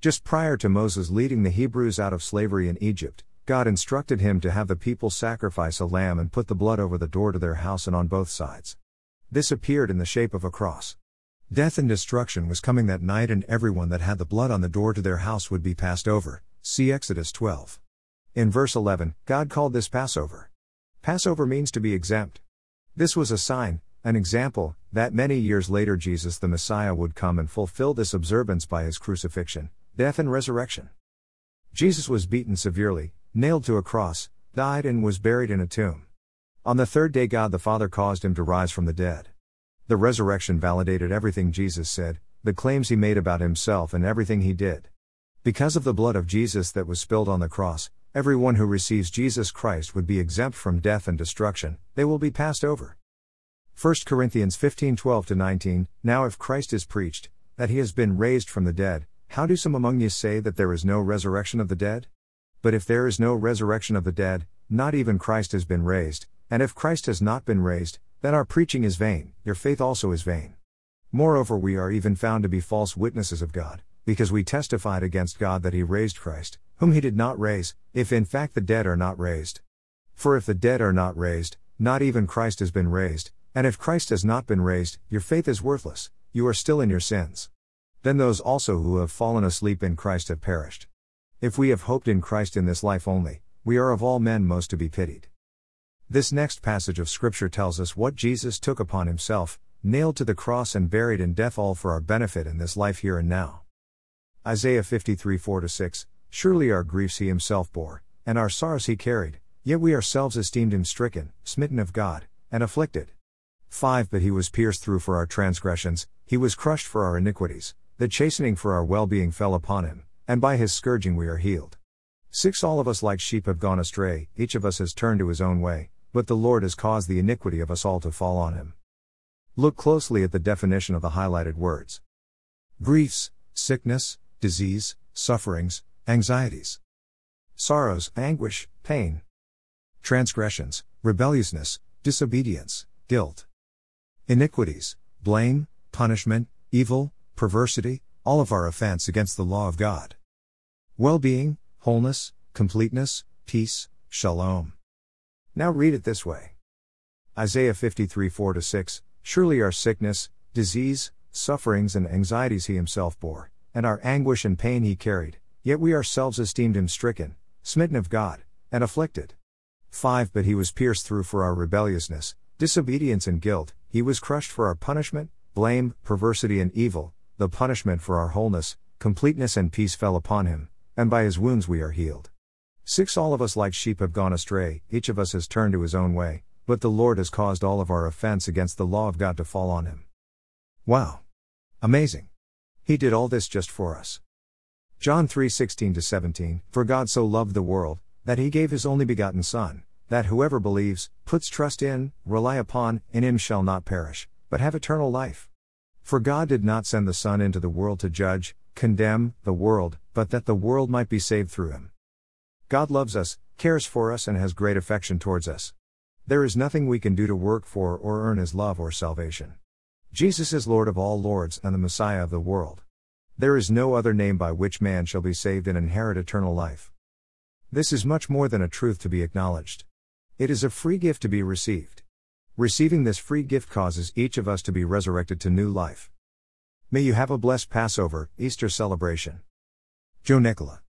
Just prior to Moses leading the Hebrews out of slavery in Egypt, God instructed him to have the people sacrifice a lamb and put the blood over the door to their house and on both sides. This appeared in the shape of a cross. Death and destruction was coming that night, and everyone that had the blood on the door to their house would be passed over. See Exodus 12. In verse 11, God called this Passover. Passover means to be exempt. This was a sign, an example, that many years later Jesus the Messiah would come and fulfill this observance by his crucifixion death and resurrection. Jesus was beaten severely, nailed to a cross, died, and was buried in a tomb. On the third day, God the Father caused him to rise from the dead. The resurrection validated everything Jesus said, the claims he made about himself, and everything he did. Because of the blood of Jesus that was spilled on the cross, everyone who receives Jesus Christ would be exempt from death and destruction, they will be passed over. 1 Corinthians 15 12 19 Now if Christ is preached, that he has been raised from the dead, how do some among you say that there is no resurrection of the dead? But if there is no resurrection of the dead, not even Christ has been raised, and if Christ has not been raised, then our preaching is vain, your faith also is vain. Moreover, we are even found to be false witnesses of God, because we testified against God that He raised Christ, whom He did not raise, if in fact the dead are not raised. For if the dead are not raised, not even Christ has been raised, and if Christ has not been raised, your faith is worthless, you are still in your sins. Then those also who have fallen asleep in Christ have perished. If we have hoped in Christ in this life only, we are of all men most to be pitied. This next passage of Scripture tells us what Jesus took upon himself, nailed to the cross and buried in death, all for our benefit in this life here and now. Isaiah 53 4 6 Surely our griefs he himself bore, and our sorrows he carried, yet we ourselves esteemed him stricken, smitten of God, and afflicted. 5 But he was pierced through for our transgressions, he was crushed for our iniquities. The chastening for our well being fell upon him, and by his scourging we are healed. 6 All of us like sheep have gone astray, each of us has turned to his own way, but the Lord has caused the iniquity of us all to fall on him. Look closely at the definition of the highlighted words griefs, sickness, disease, sufferings, anxieties, sorrows, anguish, pain, transgressions, rebelliousness, disobedience, guilt, iniquities, blame, punishment, evil, perversity, all of our offense against the law of God. Well being, wholeness, completeness, peace, shalom. Now read it this way Isaiah 53 4 6 Surely our sickness, disease, sufferings, and anxieties he himself bore, and our anguish and pain he carried, yet we ourselves esteemed him stricken, smitten of God, and afflicted. 5 But he was pierced through for our rebelliousness, disobedience, and guilt, he was crushed for our punishment, blame, perversity, and evil the punishment for our wholeness, completeness, and peace fell upon him, and by his wounds we are healed. 6 All of us like sheep have gone astray, each of us has turned to his own way, but the Lord has caused all of our offense against the law of God to fall on him. Wow! Amazing! He did all this just for us. John 3 16 17 For God so loved the world, that he gave his only begotten Son, that whoever believes, puts trust in, rely upon, in him shall not perish, but have eternal life. For God did not send the Son into the world to judge, condemn, the world, but that the world might be saved through him. God loves us, cares for us, and has great affection towards us. There is nothing we can do to work for or earn his love or salvation. Jesus is Lord of all lords and the Messiah of the world. There is no other name by which man shall be saved and inherit eternal life. This is much more than a truth to be acknowledged. It is a free gift to be received. Receiving this free gift causes each of us to be resurrected to new life. May you have a blessed Passover, Easter celebration. Joe Nicola.